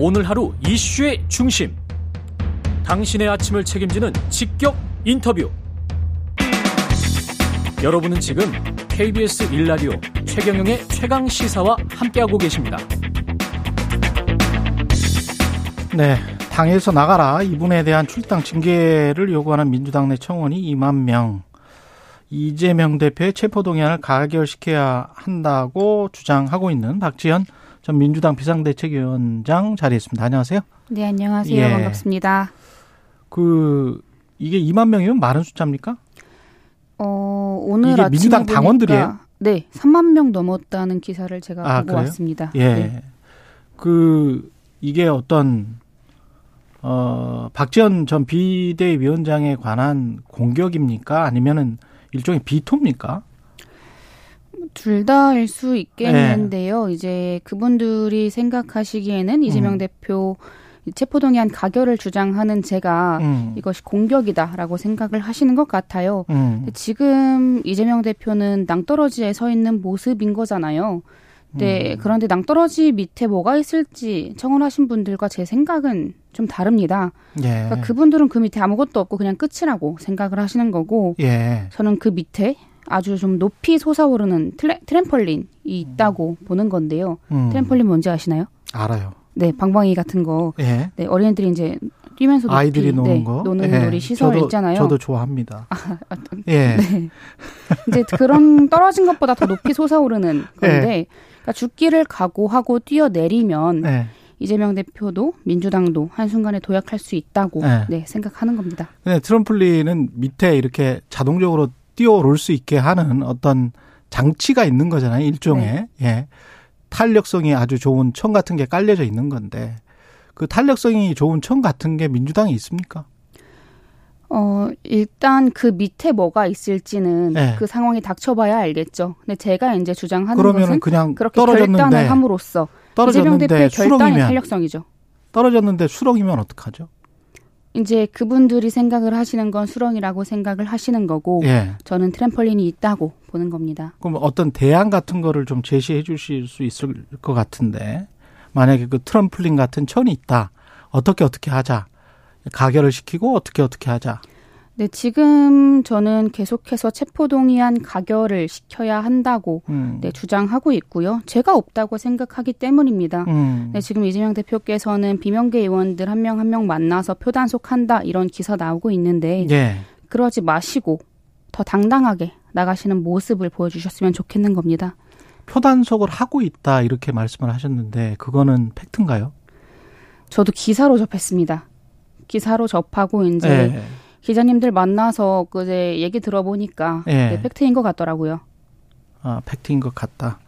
오늘 하루 이슈의 중심. 당신의 아침을 책임지는 직격 인터뷰. 여러분은 지금 KBS 일라디오 최경영의 최강 시사와 함께하고 계십니다. 네. 당에서 나가라. 이분에 대한 출당 징계를 요구하는 민주당 내 청원이 2만 명. 이재명 대표의 체포동의안을 가결시켜야 한다고 주장하고 있는 박지현 전 민주당 비상대책위원장 자리했습니다. 안녕하세요. 네, 안녕하세요. 예. 반갑습니다. 그 이게 2만 명이면 많은 숫자입니까? 어, 오늘 이게 민주당 당원들이에요? 네, 3만 명 넘었다는 기사를 제가 아, 보고 그래요? 왔습니다. 예. 네. 그 이게 어떤 어 박지원 전 비대위원장에 관한 공격입니까? 아니면은 일종의 비토입니까? 둘 다일 수 있겠는데요. 네. 이제 그분들이 생각하시기에는 이재명 음. 대표 체포동의안 가결을 주장하는 제가 음. 이것이 공격이다라고 생각을 하시는 것 같아요. 음. 지금 이재명 대표는 낭떠러지에 서 있는 모습인 거잖아요. 네, 음. 그런데 낭떠러지 밑에 뭐가 있을지 청원하신 분들과 제 생각은 좀 다릅니다. 예. 그러니까 그분들은 그 밑에 아무것도 없고 그냥 끝이라고 생각을 하시는 거고, 예. 저는 그 밑에 아주 좀 높이 솟아오르는 트레, 트램펄린이 있다고 음. 보는 건데요. 음. 트램펄린 뭔지 아시나요? 알아요. 네, 방방이 같은 거. 예. 네, 어린이들이 이제 뛰면서 아이들이 노는 네, 거 노는 예. 놀이 시설 저도, 있잖아요. 저도 좋아합니다. 아, 아, 예. 네. 이제 그런 떨어진 것보다 더 높이 솟아오르는 건데 예. 그러니까 죽기를 각오하고 뛰어내리면 예. 이재명 대표도 민주당도 한순간에 도약할 수 있다고 네. 네, 생각하는 겁니다. 네, 트럼플리는 밑에 이렇게 자동적으로 뛰어오를 수 있게 하는 어떤 장치가 있는 거잖아요. 일종의. 네. 예. 탄력성이 아주 좋은 청 같은 게 깔려져 있는 건데 그 탄력성이 좋은 청 같은 게 민주당에 있습니까? 어, 일단 그 밑에 뭐가 있을지는 네. 그 상황이 닥쳐봐야 알겠죠. 근데 제가 이제 주장하는 것은 그냥 그렇게 결단을 함으로써 이재명 대표의 결단이 탄력성이죠. 떨어졌는데 수렁이면 어떡하죠? 이제 그분들이 생각을 하시는 건 수렁이라고 생각을 하시는 거고 예. 저는 트램펄린이 있다고 보는 겁니다. 그럼 어떤 대안 같은 거를 좀 제시해 주실 수 있을 것 같은데 만약에 그 트램펄린 같은 천이 있다. 어떻게 어떻게 하자. 가결을 시키고 어떻게 어떻게 하자. 네, 지금 저는 계속해서 체포동의안 가결을 시켜야 한다고 음. 네, 주장하고 있고요. 제가 없다고 생각하기 때문입니다. 음. 네, 지금 이재명 대표께서는 비명계 의원들 한 명 한명 한 명 만나서 표단속한다 이런 기사 나오고 있는데 예. 그러지 마시고 더 당당하게 나가시는 모습을 보여주셨으면 좋겠는 겁니다. 표단속을 하고 있다 이렇게 말씀을 하셨는데 그거는 팩트인가요? 저도 기사로 접했습니다. 기사로 접하고 이제 예. 기자님들 만나서 그제 얘기 들어보니까 예. 네, 팩트인 것 같더라고요. 아, 팩트인 것 같다.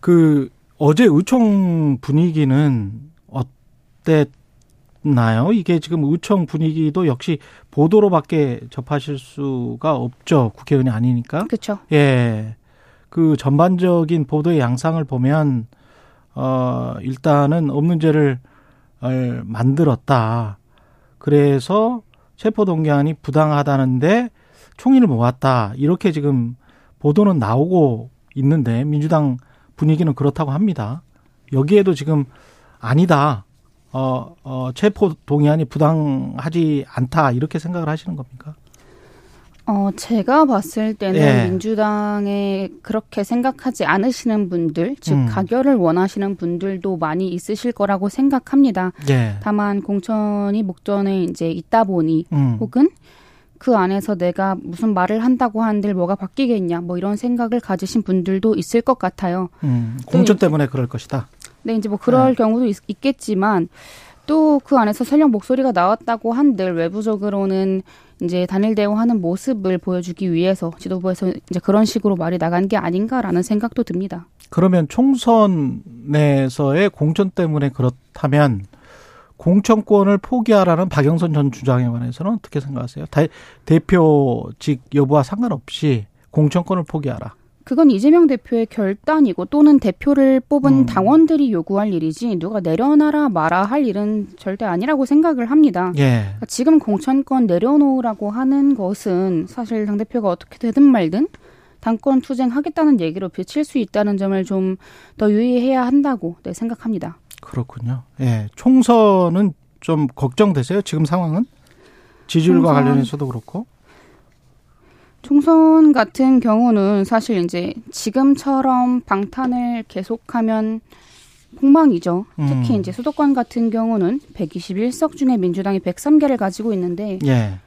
그 어제 의총 분위기는 어땠나요? 이게 지금 의총 분위기도 역시 보도로밖에 접하실 수가 없죠. 국회의원이 아니니까. 그렇죠. 예. 그 전반적인 보도의 양상을 보면 어 일단은 없는 죄를 만들었다. 그래서 체포 동의안이 부당하다는데 총리를 모았다. 이렇게 지금 보도는 나오고 있는데 민주당 분위기는 그렇다고 합니다. 여기에도 지금 아니다. 어, 어, 체포 동의안이 부당하지 않다. 이렇게 생각을 하시는 겁니까? 어, 제가 봤을 때는 예. 민주당에 그렇게 생각하지 않으시는 분들, 즉, 음. 가결을 원하시는 분들도 많이 있으실 거라고 생각합니다. 예. 다만, 공천이 목전에 이제 있다 보니, 음. 혹은 그 안에서 내가 무슨 말을 한다고 한들 뭐가 바뀌겠냐, 뭐 이런 생각을 가지신 분들도 있을 것 같아요. 음. 공천 때문에 그럴 것이다. 네, 이제 뭐 그럴 네. 경우도 있, 있겠지만, 또 그 안에서 설령 목소리가 나왔다고 한들 외부적으로는 이제 단일 대우하는 모습을 보여주기 위해서 지도부에서 이제 그런 식으로 말이 나간 게 아닌가라는 생각도 듭니다. 그러면 총선에서의 공천 때문에 그렇다면 공천권을 포기하라는 박영선 전 주장에 관해서는 어떻게 생각하세요? 대 표직 여부와 상관없이 공천권을 포기하라. 그건 이재명 대표의 결단이고 또는 대표를 뽑은 음. 당원들이 요구할 일이지 누가 내려놔라 마라 할 일은 절대 아니라고 생각을 합니다. 예. 그러니까 지금 공천권 내려놓으라고 하는 것은 사실 당 대표가 어떻게 되든 말든 당권 투쟁하겠다는 얘기로 비칠 수 있다는 점을 좀 더 유의해야 한다고 네, 생각합니다. 그렇군요. 예. 총선은 좀 걱정되세요? 지금 상황은? 지지율과 총선, 관련해서도 그렇고. 총선 같은 경우는 사실 이제 지금처럼 방탄을 계속하면 폭망이죠. 특히 음. 이제 수도권 같은 경우는 121석 중에 민주당이 103개를 가지고 있는데 예.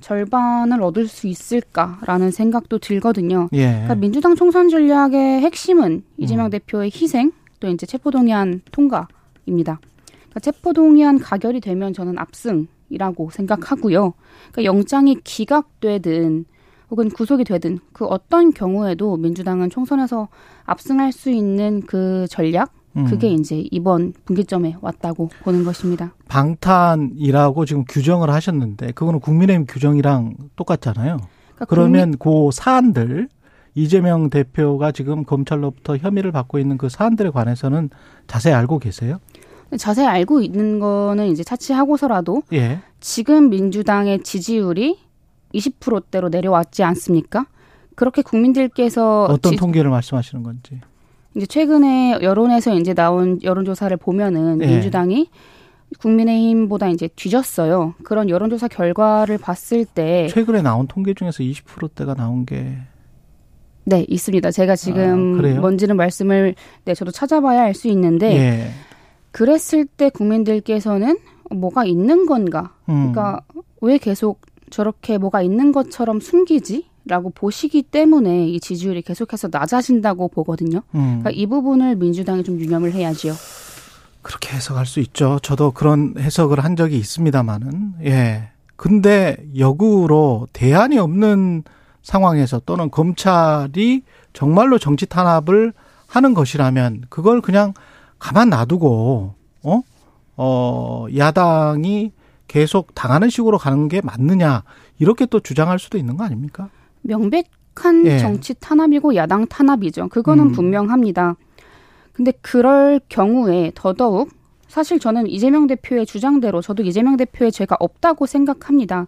절반을 얻을 수 있을까라는 생각도 들거든요. 예. 그러니까 민주당 총선 전략의 핵심은 이재명 음. 대표의 희생 또 이제 체포동의안 통과입니다. 그러니까 체포동의안 가결이 되면 저는 압승이라고 생각하고요. 그러니까 영장이 기각되든 혹은 구속이 되든 그 어떤 경우에도 민주당은 총선에서 압승할 수 있는 그 전략 그게 음. 이제 이번 분기점에 왔다고 보는 것입니다. 방탄이라고 지금 규정을 하셨는데 그거는 국민의힘 규정이랑 똑같잖아요. 그러니까 그러면 국민... 그 사안들 이재명 대표가 지금 검찰로부터 혐의를 받고 있는 그 사안들에 관해서는 자세히 알고 계세요? 자세히 알고 있는 거는 이제 차치하고서라도 예. 지금 민주당의 지지율이 20%대로 내려왔지 않습니까? 그렇게 국민들께서 어떤 지... 통계를 말씀하시는 건지. 이제 최근에 여론에서 이제 나온 여론조사를 보면은 네. 민주당이 국민의힘보다 이제 뒤졌어요. 그런 여론조사 결과를 봤을 때 최근에 나온 통계 중에서 20%대가 나온 게 네, 있습니다. 제가 지금 아, 뭔지는 말씀을 네, 저도 찾아봐야 알 수 있는데 예. 그랬을 때 국민들께서는 뭐가 있는 건가? 음. 그러니까 왜 계속 저렇게 뭐가 있는 것처럼 숨기지? 라고 보시기 때문에 이 지지율이 계속해서 낮아진다고 보거든요. 음. 그러니까 이 부분을 민주당이 좀 유념을 해야지요. 그렇게 해석할 수 있죠. 저도 그런 해석을 한 적이 있습니다만은 예. 근데 역으로 대안이 없는 상황에서 또는 검찰이 정말로 정치 탄압을 하는 것이라면 그걸 그냥 가만 놔두고 어? 어, 야당이 계속 당하는 식으로 가는 게 맞느냐 이렇게 또 주장할 수도 있는 거 아닙니까? 명백한 예. 정치 탄압이고 야당 탄압이죠. 그거는 음. 분명합니다. 근데 그럴 경우에 더더욱 사실 저는 이재명 대표의 주장대로 저도 이재명 대표의 죄가 없다고 생각합니다.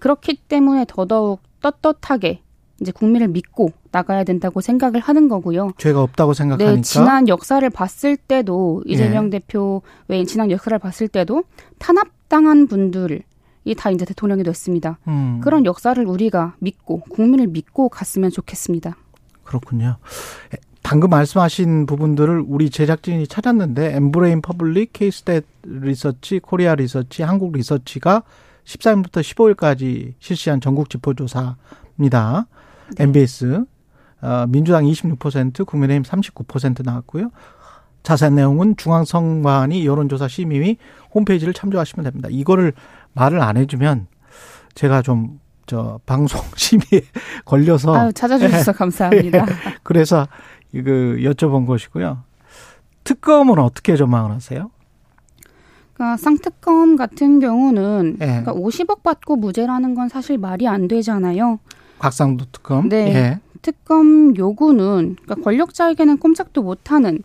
그렇기 때문에 더더욱 떳떳하게 이제 국민을 믿고 나가야 된다고 생각을 하는 거고요. 죄가 없다고 생각하니까. 네, 지난 역사를 봤을 때도 이재명 예. 대표 외 지난 역사를 봤을 때도 탄압당한 분들 이 다 이제 대통령이 됐습니다. 음. 그런 역사를 우리가 믿고 국민을 믿고 갔으면 좋겠습니다. 그렇군요. 방금 말씀하신 부분들을 우리 제작진이 찾았는데 엠브레인 퍼블릭, 케이스탯 리서치, 코리아 리서치, 한국 리서치가 14일부터 15일까지 실시한 전국 지표조사입니다. 네. MBS 어, 민주당 26%, 국민의힘 39% 나왔고요. 자세한 내용은 중앙선관위 여론조사 심의위 홈페이지를 참조하시면 됩니다. 이거를 말을 안 해주면 제가 좀 저 방송 심의에 걸려서 아유, 찾아주셔서 감사합니다. 그래서 그 여쭤본 것이고요. 특검은 어떻게 전망을 하세요? 그러니까 쌍특검 같은 경우는 예. 그러니까 50억 받고 무죄라는 건 사실 말이 안 되잖아요. 곽상도 특검. 네. 예. 특검 요구는 그러니까 권력자에게는 꼼짝도 못하는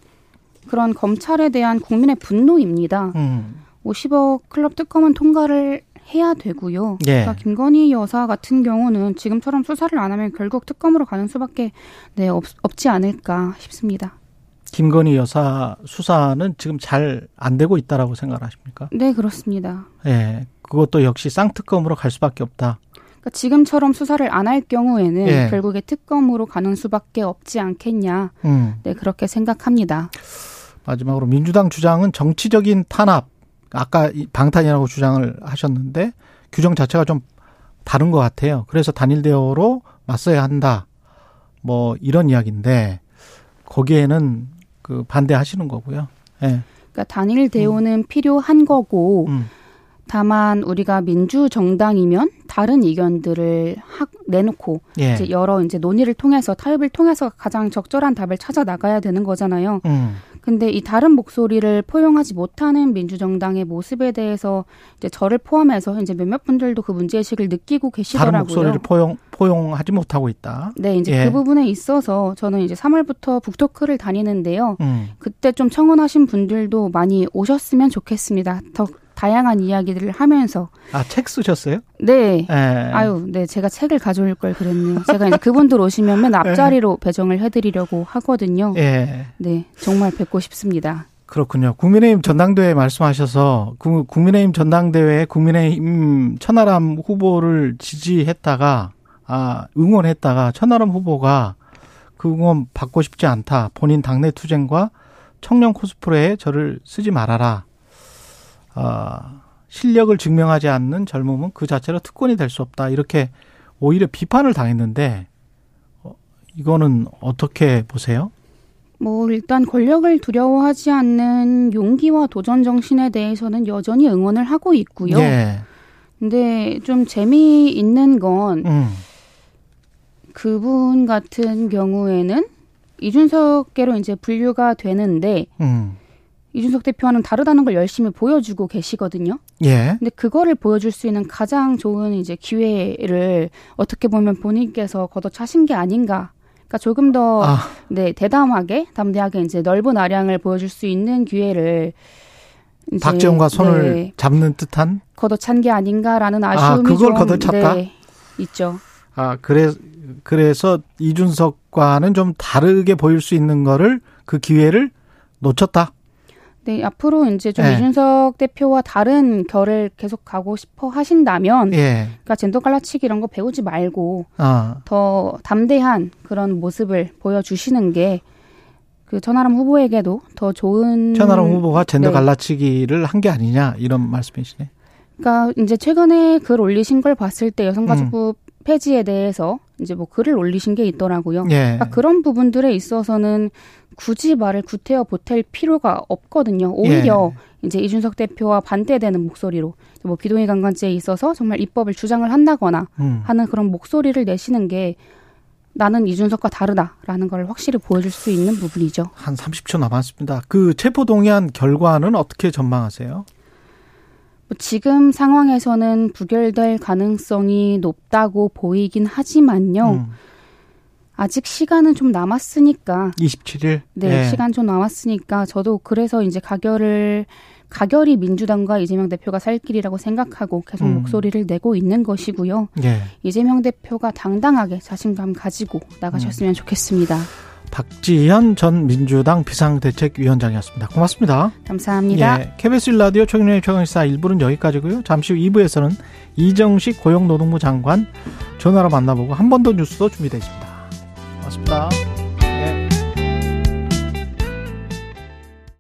그런 검찰에 대한 국민의 분노입니다. 음. 50억 클럽 특검은 통과를 해야 되고요. 예. 그러니까 김건희 여사 같은 경우는 지금처럼 수사를 안 하면 결국 특검으로 가는 수밖에 네, 없, 없지 않을까 싶습니다. 김건희 여사 수사는 지금 잘 안 되고 있다라고 생각하십니까? 네, 그렇습니다. 예. 그것도 역시 쌍특검으로 갈 수밖에 없다. 그러니까 지금처럼 수사를 안 할 경우에는 예. 결국에 특검으로 가는 수밖에 없지 않겠냐. 음. 네, 그렇게 생각합니다. 마지막으로 민주당 주장은 정치적인 탄압, 아까 방탄이라고 주장을 하셨는데 규정 자체가 좀 다른 것 같아요. 그래서 단일 대우로 맞서야 한다. 뭐 이런 이야기인데 거기에는 그 반대하시는 거고요. 예. 네. 그러니까 단일 대우는 음. 필요한 거고 음. 다만 우리가 민주 정당이면 다른 의견들을 하, 내놓고 예. 이제 여러 이제 논의를 통해서 타협을 통해서 가장 적절한 답을 찾아 나가야 되는 거잖아요. 음. 근데 이 다른 목소리를 포용하지 못하는 민주정당의 모습에 대해서 이제 저를 포함해서 이제 몇몇 분들도 그 문제의식을 느끼고 계시더라고요. 다른 목소리를 포용, 포용하지 못하고 있다. 네, 이제 예. 그 부분에 있어서 저는 이제 3월부터 북토크를 다니는데요. 음. 그때 좀 청원하신 분들도 많이 오셨으면 좋겠습니다. 더 다양한 이야기들을 하면서 아 책 쓰셨어요? 네. 에. 아유, 네 제가 책을 가져올 걸 그랬네요. 제가 이제 그분들 오시면 맨 앞자리로 에. 배정을 해드리려고 하거든요. 예. 네, 정말 뵙고 싶습니다. 그렇군요. 국민의힘 전당대회 말씀하셔서 국민의힘 전당대회에 국민의힘 천하람 후보를 지지했다가 아 응원했다가 천하람 후보가 그 응원 받고 싶지 않다. 본인 당내 투쟁과 청년 코스프레에 저를 쓰지 말아라. 아, 실력을 증명하지 않는 젊음은 그 자체로 특권이 될 수 없다. 이렇게 오히려 비판을 당했는데 어, 이거는 어떻게 보세요? 뭐 일단 권력을 두려워하지 않는 용기와 도전 정신에 대해서는 여전히 응원을 하고 있고요. 예. 근데 좀 재미있는 건 음. 그분 같은 경우에는 이준석계로 이제 분류가 되는데 음. 이준석 대표와는 다르다는 걸 열심히 보여주고 계시거든요. 예. 근데 그거를 보여줄 수 있는 가장 좋은 이제 기회를 어떻게 보면 본인께서 걷어차신 게 아닌가 그러니까 조금 더 아. 네, 대담하게 담대하게 이제 넓은 아량을 보여줄 수 있는 기회를 박지원과 손을 네, 잡는 듯한 걷어찬 게 아닌가라는 아, 아쉬움이 아, 그걸 좀, 걷어찼다. 네, 있죠. 아 그래 그래서 이준석과는 좀 다르게 보일 수 있는 거를 그 기회를 놓쳤다. 네, 앞으로 이제 좀 예. 이준석 대표와 다른 결을 계속 가고 싶어 하신다면, 예. 그러니까 젠더 갈라치기 이런 거 배우지 말고 어. 더 담대한 그런 모습을 보여주시는 게 그 천하람 후보에게도 더 좋은. 천하람 후보가 젠더 네. 갈라치기를 한 게 아니냐 이런 말씀이시네. 그러니까 이제 최근에 글 올리신 걸 봤을 때 여성가족부 음. 폐지에 대해서 이제 뭐 글을 올리신 게 있더라고요. 예. 그러니까 그런 부분들에 있어서는 굳이 말을 구태여 보탤 필요가 없거든요. 오히려 예. 이제 이준석 대표와 반대되는 목소리로 뭐 비동의 강간죄에 있어서 정말 입법을 주장을 한다거나 음. 하는 그런 목소리를 내시는 게 나는 이준석과 다르다라는 걸 확실히 보여줄 수 있는 부분이죠. 한 30초 남았습니다. 그 체포 동의안 결과는 어떻게 전망하세요? 뭐 지금 상황에서는 부결될 가능성이 높다고 보이긴 하지만요. 음. 아직 시간은 좀 남았으니까. 27일? 네, 네, 시간 좀 남았으니까 저도 그래서 이제 가결을 가결이 민주당과 이재명 대표가 살 길이라고 생각하고 계속 음. 목소리를 내고 있는 것이고요. 네. 이재명 대표가 당당하게 자신감 가지고 나가셨으면 음. 좋겠습니다. 박지현 전 민주당 비상대책위원장이었습니다. 고맙습니다. 감사합니다. 예, KBS 라디오 최경련의 최강시사 1부는 여기까지고요. 잠시 후 2부에서는 이정식 고용노동부 장관 전화로 만나보고 한 번 더 뉴스도 준비되어 있습니다. Spaß.